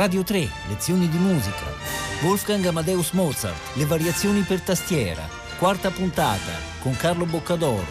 Radio 3, lezioni di musica. Wolfgang Amadeus Mozart, le variazioni per tastiera. Quarta puntata con Carlo Boccadoro.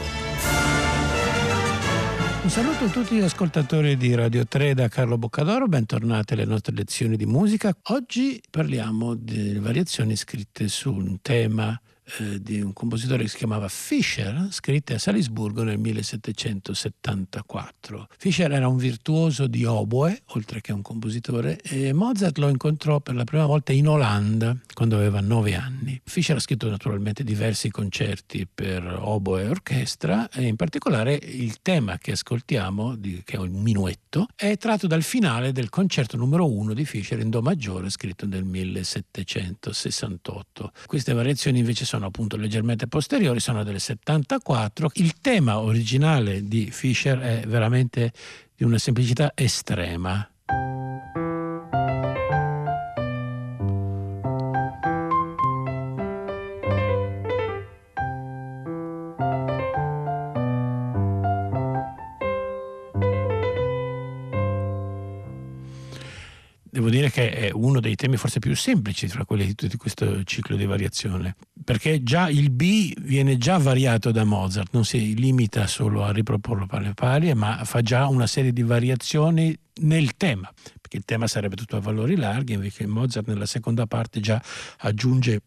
Un saluto a tutti gli ascoltatori di Radio 3 da Carlo Boccadoro, bentornati alle nostre lezioni di musica. Oggi parliamo delle variazioni scritte su un tema eh, di un compositore che si chiamava Fischer, scritte a Salisburgo nel 1774. Fischer era un virtuoso di oboe, oltre che un compositore, e Mozart lo incontrò per la prima volta in Olanda quando aveva nove anni. Fischer ha scritto naturalmente diversi concerti per oboe e orchestra e in particolare il tema che ascoltiamo, che è un minuetto, è tratto dal finale del concerto numero uno di Fischer in Do maggiore scritto nel 1768. Queste variazioni invece sono sono appunto leggermente posteriori, sono del 74. Il tema originale di Fischer è veramente di una semplicità estrema. devo dire che è uno dei temi forse più semplici tra quelli di tutto questo ciclo di variazione, perché già il B viene già variato da Mozart, non si limita solo a riproporlo pari pari, ma fa già una serie di variazioni nel tema, perché il tema sarebbe tutto a valori larghi, invece Mozart nella seconda parte già aggiunge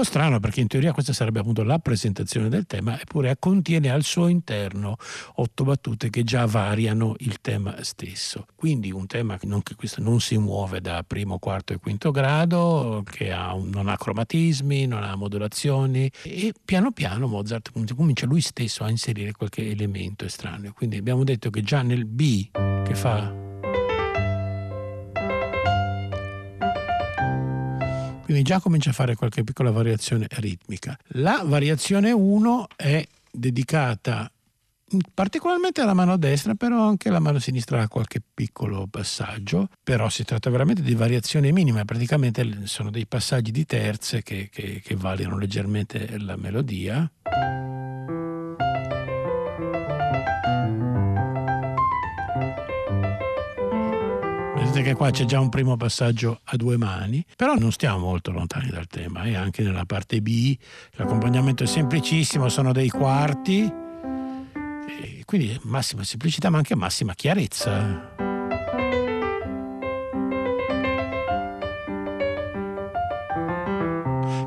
po' strano perché in teoria questa sarebbe appunto la presentazione del tema, eppure contiene al suo interno otto battute che già variano il tema stesso. Quindi un tema che non, che non si muove da primo, quarto e quinto grado, che ha un, non ha cromatismi, non ha modulazioni e piano piano Mozart comincia lui stesso a inserire qualche elemento estraneo. Quindi abbiamo detto che già nel B che fa quindi già comincia a fare qualche piccola variazione ritmica. La variazione 1 è dedicata particolarmente alla mano destra, però anche la mano sinistra ha qualche piccolo passaggio, però si tratta veramente di variazioni minime, praticamente sono dei passaggi di terze che, che, che variano leggermente la melodia. Vedete che qua c'è già un primo passaggio a due mani, però non stiamo molto lontani dal tema e anche nella parte B l'accompagnamento è semplicissimo, sono dei quarti, quindi massima semplicità ma anche massima chiarezza.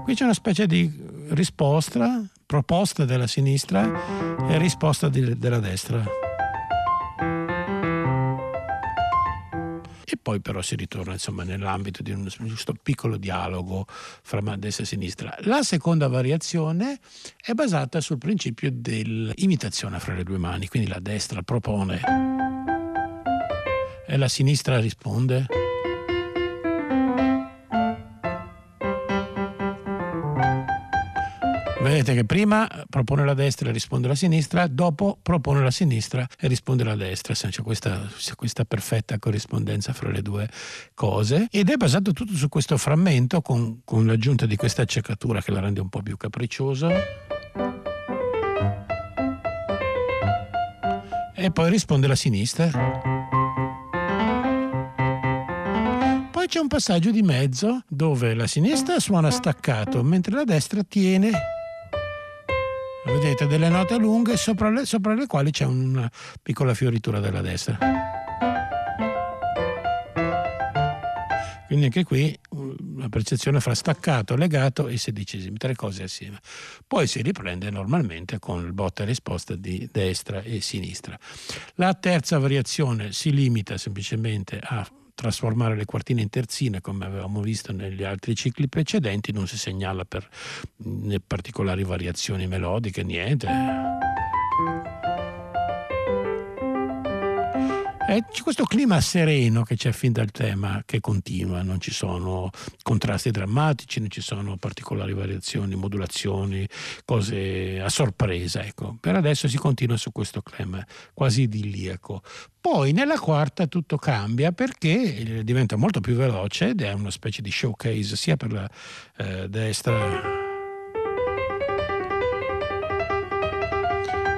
Qui c'è una specie di risposta, proposta della sinistra e risposta della destra. Poi però si ritorna insomma, nell'ambito di un giusto piccolo dialogo fra destra e sinistra. La seconda variazione è basata sul principio dell'imitazione fra le due mani, quindi la destra propone e la sinistra risponde. Vedete che prima propone la destra e risponde la sinistra, dopo propone la sinistra e risponde la destra. C'è questa, questa perfetta corrispondenza fra le due cose ed è basato tutto su questo frammento con, con l'aggiunta di questa accecatura che la rende un po' più capricciosa. E poi risponde la sinistra. Poi c'è un passaggio di mezzo dove la sinistra suona staccato mentre la destra tiene vedete delle note lunghe sopra le, sopra le quali c'è una piccola fioritura della destra. Quindi anche qui una percezione fra staccato, legato e sedicesimi, tre cose assieme. Poi si riprende normalmente con il botta e risposta di destra e sinistra. La terza variazione si limita semplicemente a trasformare le quartine in terzine come avevamo visto negli altri cicli precedenti, non si segnala per né particolari variazioni melodiche, niente. E c'è questo clima sereno che c'è fin dal tema che continua, non ci sono contrasti drammatici, non ci sono particolari variazioni, modulazioni, cose a sorpresa. Ecco. Per adesso si continua su questo clima quasi idilliaco. Poi nella quarta tutto cambia perché diventa molto più veloce ed è una specie di showcase sia per la eh, destra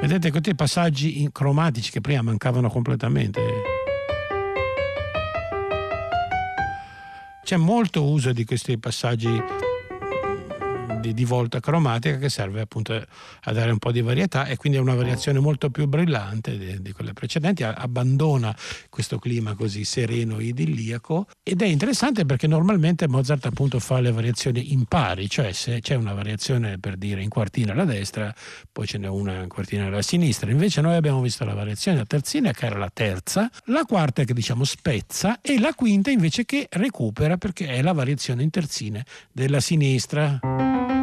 Vedete questi passaggi cromatici che prima mancavano completamente. C'è molto uso di questi passaggi di, di, volta cromatica che serve appunto a dare un po' di varietà e quindi è una variazione molto più brillante di, di quelle precedenti, abbandona questo clima così sereno, idilliaco ed è interessante perché normalmente Mozart appunto fa le variazioni impari, cioè se c'è una variazione per dire in quartina alla destra, poi ce n'è una in quartina alla sinistra, invece noi abbiamo visto la variazione a terzina che era la terza, la quarta che diciamo spezza e la quinta invece che recupera perché è la variazione in terzine della sinistra.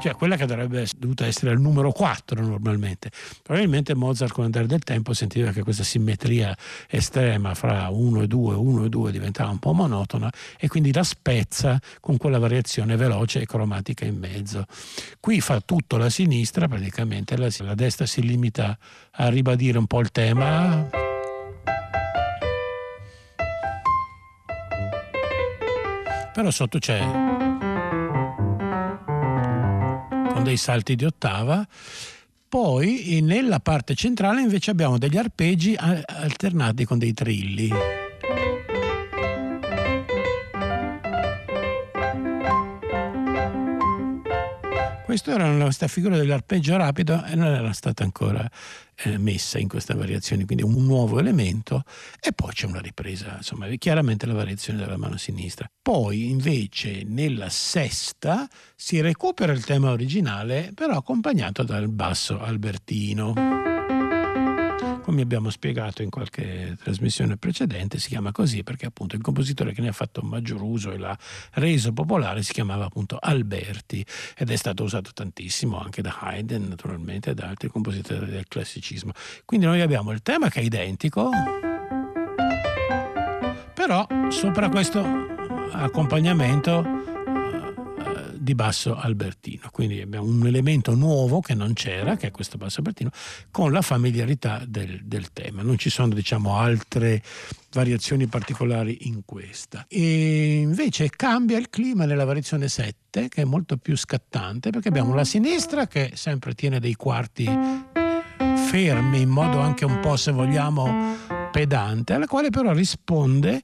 Cioè quella che dovrebbe dovuta essere il numero 4 normalmente. Probabilmente Mozart con l'andare del tempo sentiva che questa simmetria estrema fra 1 e 2, 1 e 2 diventava un po' monotona e quindi la spezza con quella variazione veloce e cromatica in mezzo. Qui fa tutto la sinistra, praticamente la, la destra si limita a ribadire un po' il tema. Però sotto c'è con dei salti di ottava. Poi nella parte centrale invece abbiamo degli arpeggi alternati con dei trilli. Questa era questa figura dell'arpeggio rapido e non era stata ancora eh, messa in questa variazione, quindi un nuovo elemento e poi c'è una ripresa, insomma, chiaramente la variazione della mano sinistra. Poi invece nella sesta si recupera il tema originale, però accompagnato dal basso albertino come abbiamo spiegato in qualche trasmissione precedente, si chiama così perché appunto il compositore che ne ha fatto maggior uso e l'ha reso popolare si chiamava appunto Alberti ed è stato usato tantissimo anche da Haydn naturalmente e da altri compositori del classicismo. Quindi noi abbiamo il tema che è identico, però sopra questo accompagnamento di basso albertino. Quindi abbiamo un elemento nuovo che non c'era, che è questo basso albertino, con la familiarità del, del tema. Non ci sono diciamo, altre variazioni particolari in questa. E invece cambia il clima nella variazione 7, che è molto più scattante, perché abbiamo la sinistra che sempre tiene dei quarti fermi, in modo anche un po', se vogliamo, pedante, alla quale però risponde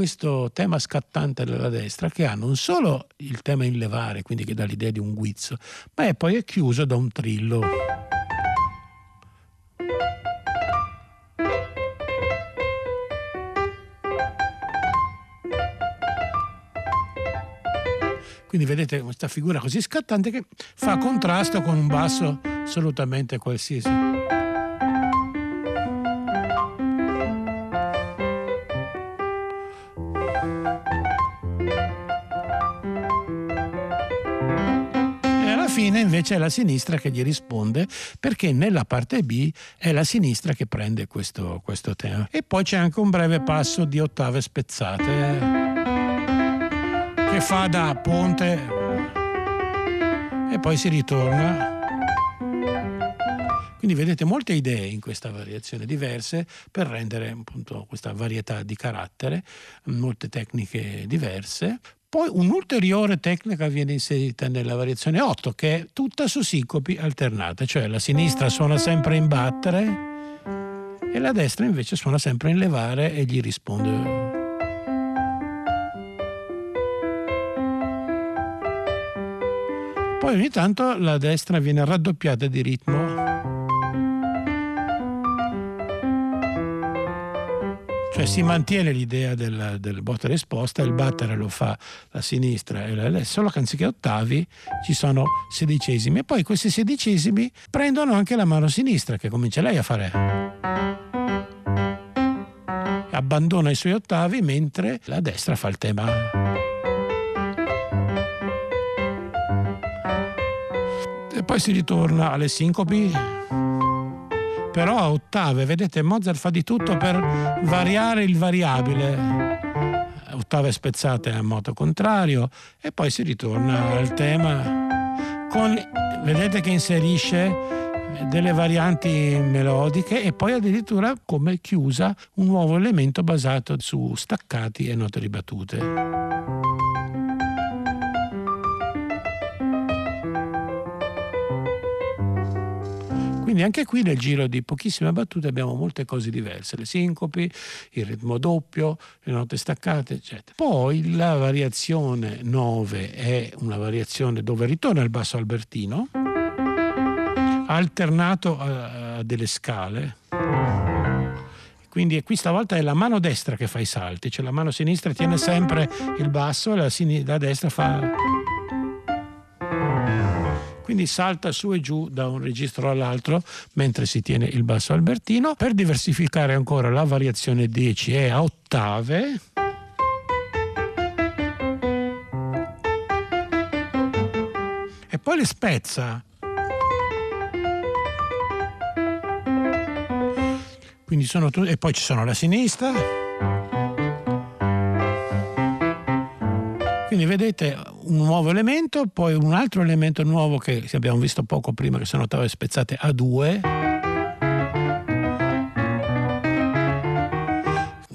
questo tema scattante della destra che ha non solo il tema in levare, quindi che dà l'idea di un guizzo, ma è poi chiuso da un trillo. Quindi vedete questa figura così scattante che fa contrasto con un basso assolutamente qualsiasi. Fine invece è la sinistra che gli risponde perché nella parte B è la sinistra che prende questo, questo tema. E poi c'è anche un breve passo di ottave spezzate che fa da ponte e poi si ritorna. Quindi vedete molte idee in questa variazione diverse per rendere appunto questa varietà di carattere, molte tecniche diverse. Poi un'ulteriore tecnica viene inserita nella variazione 8 che è tutta su sincopi alternate, cioè la sinistra suona sempre in battere e la destra invece suona sempre in levare e gli risponde. Poi ogni tanto la destra viene raddoppiata di ritmo Cioè si mantiene l'idea del, del botta e risposta, il battere lo fa la sinistra solo che anziché ottavi ci sono sedicesimi. E poi questi sedicesimi prendono anche la mano sinistra che comincia lei a fare. Abbandona i suoi ottavi mentre la destra fa il tema. E poi si ritorna alle sincopi però a ottave, vedete Mozart fa di tutto per variare il variabile, ottave spezzate a moto contrario e poi si ritorna al tema con, vedete che inserisce delle varianti melodiche e poi addirittura come chiusa un nuovo elemento basato su staccati e note ribattute. Quindi anche qui nel giro di pochissime battute abbiamo molte cose diverse, le sincopi, il ritmo doppio, le note staccate, eccetera. Poi la variazione 9 è una variazione dove ritorna il basso albertino, alternato a, delle scale. Quindi qui stavolta è la mano destra che fa i salti, cioè la mano sinistra tiene sempre il basso e la, sin- la destra fa quindi salta su e giù da un registro all'altro mentre si tiene il basso albertino. Per diversificare ancora la variazione 10 è a ottave. E poi le spezza. Quindi sono tu- e poi ci sono la sinistra. Quindi vedete un nuovo elemento, poi un altro elemento nuovo che abbiamo visto poco prima, che sono ottave spezzate a due.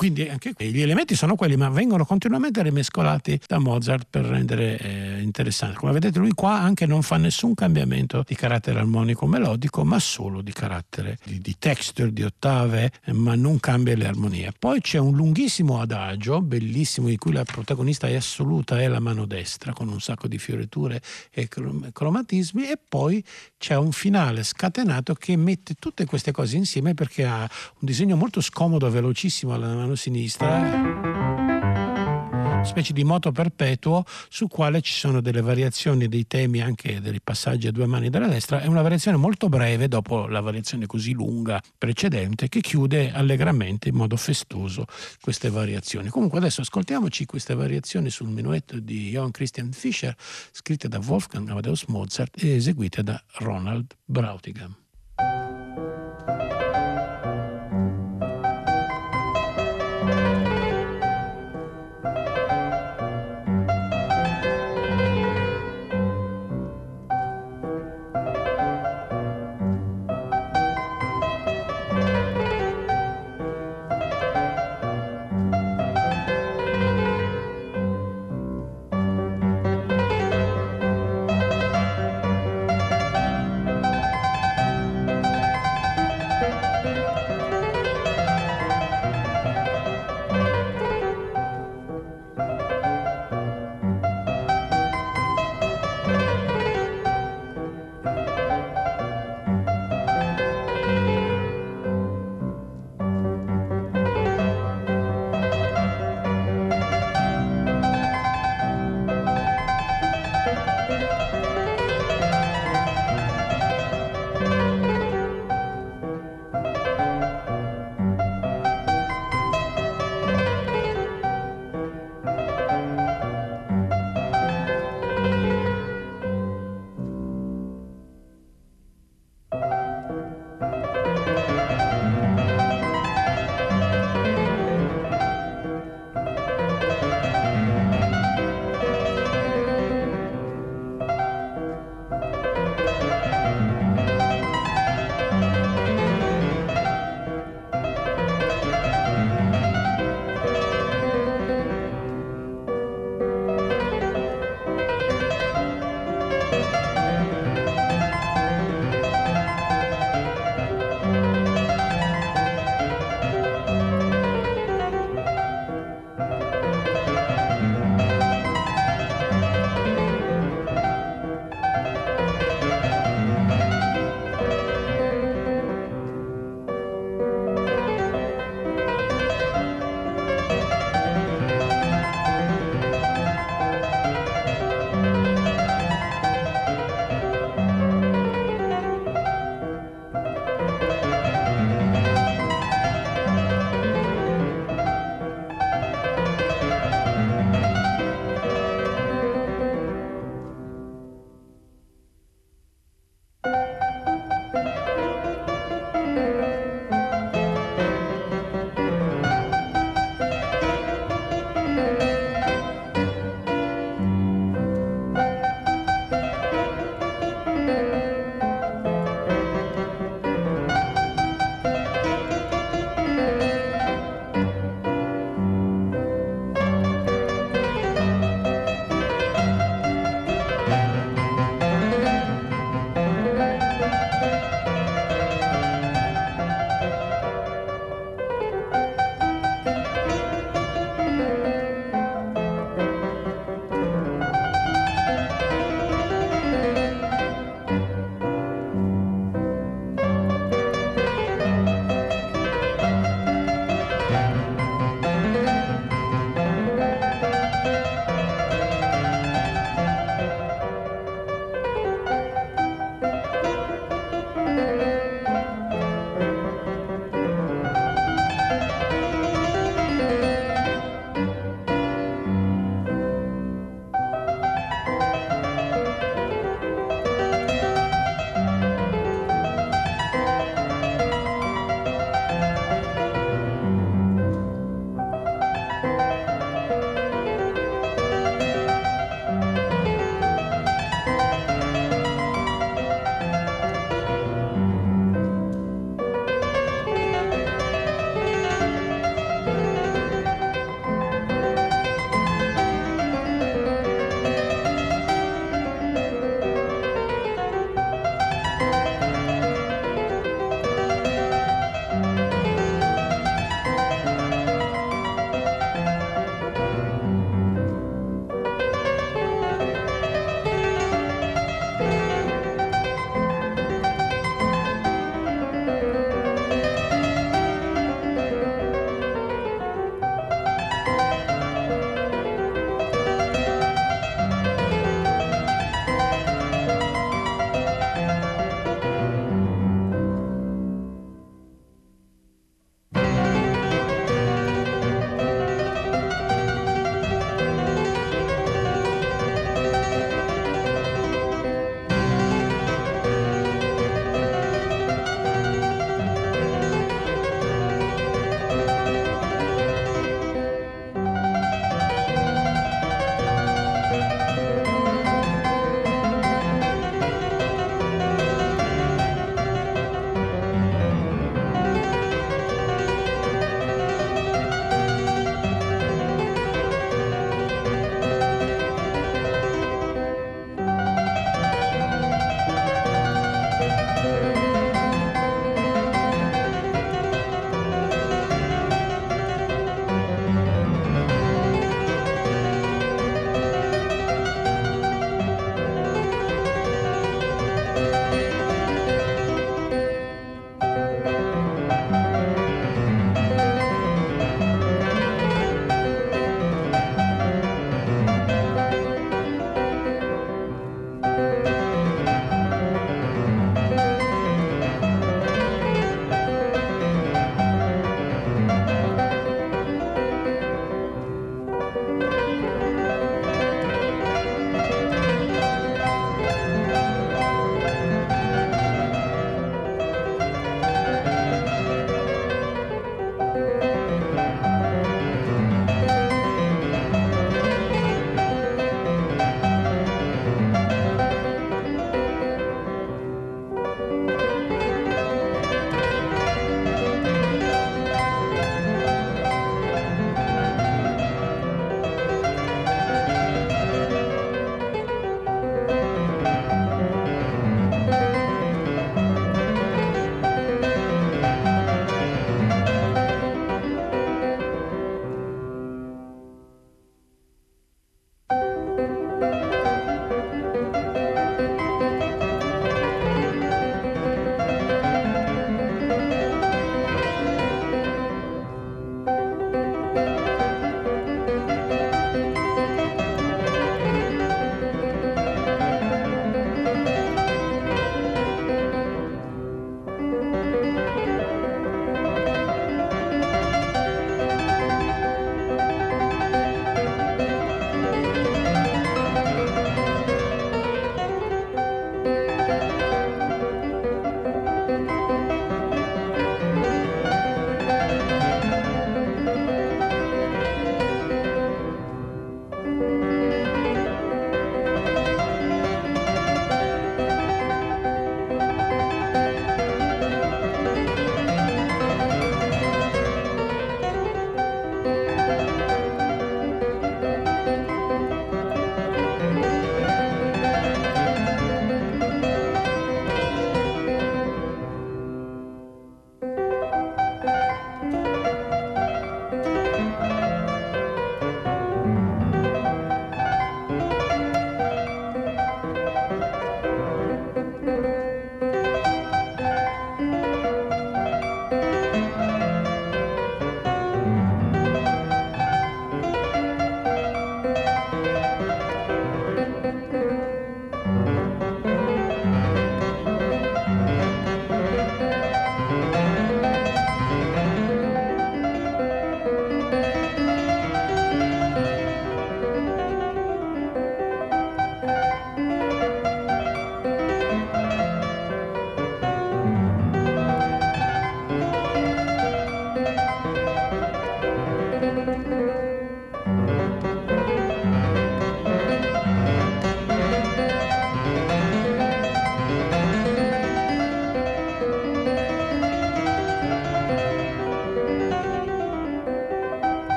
Quindi anche qui gli elementi sono quelli, ma vengono continuamente rimescolati da Mozart per rendere eh, interessante. Come vedete, lui qua anche non fa nessun cambiamento di carattere armonico melodico, ma solo di carattere di, di texture, di ottave, eh, ma non cambia le armonie. Poi c'è un lunghissimo adagio, bellissimo, di cui la protagonista è assoluta, è la mano destra, con un sacco di fioriture e cromatismi, e poi c'è un finale scatenato che mette tutte queste cose insieme perché ha un disegno molto scomodo, velocissimo alla mano sinistra. Specie di moto perpetuo su quale ci sono delle variazioni dei temi anche dei passaggi a due mani della destra. È una variazione molto breve dopo la variazione così lunga precedente che chiude allegramente in modo festoso queste variazioni. Comunque adesso ascoltiamoci queste variazioni sul minuetto di Johann Christian Fischer scritte da Wolfgang Amadeus Mozart e eseguite da Ronald Brautigam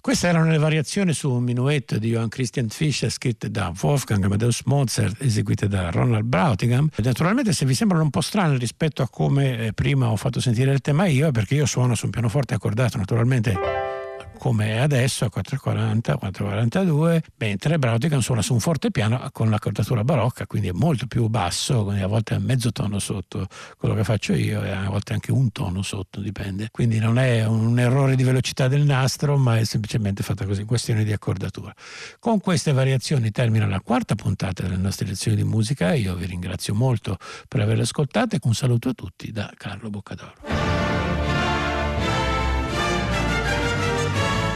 Queste erano le variazioni su un minuetto di Johann Christian Fischer scritte da Wolfgang Amadeus Mozart, eseguite da Ronald Brautigam. Naturalmente se vi sembrano un po' strane rispetto a come eh, prima ho fatto sentire il tema io, è perché io suono su un pianoforte accordato naturalmente come è adesso a 440, 442, mentre Brautigan suona su un forte piano con l'accordatura barocca, quindi è molto più basso, quindi a volte è mezzo tono sotto quello che faccio io e a volte anche un tono sotto, dipende. Quindi non è un errore di velocità del nastro, ma è semplicemente fatta così, questione di accordatura. Con queste variazioni termina la quarta puntata delle nostre lezioni di musica, io vi ringrazio molto per averle ascoltate, un saluto a tutti da Carlo Boccadoro.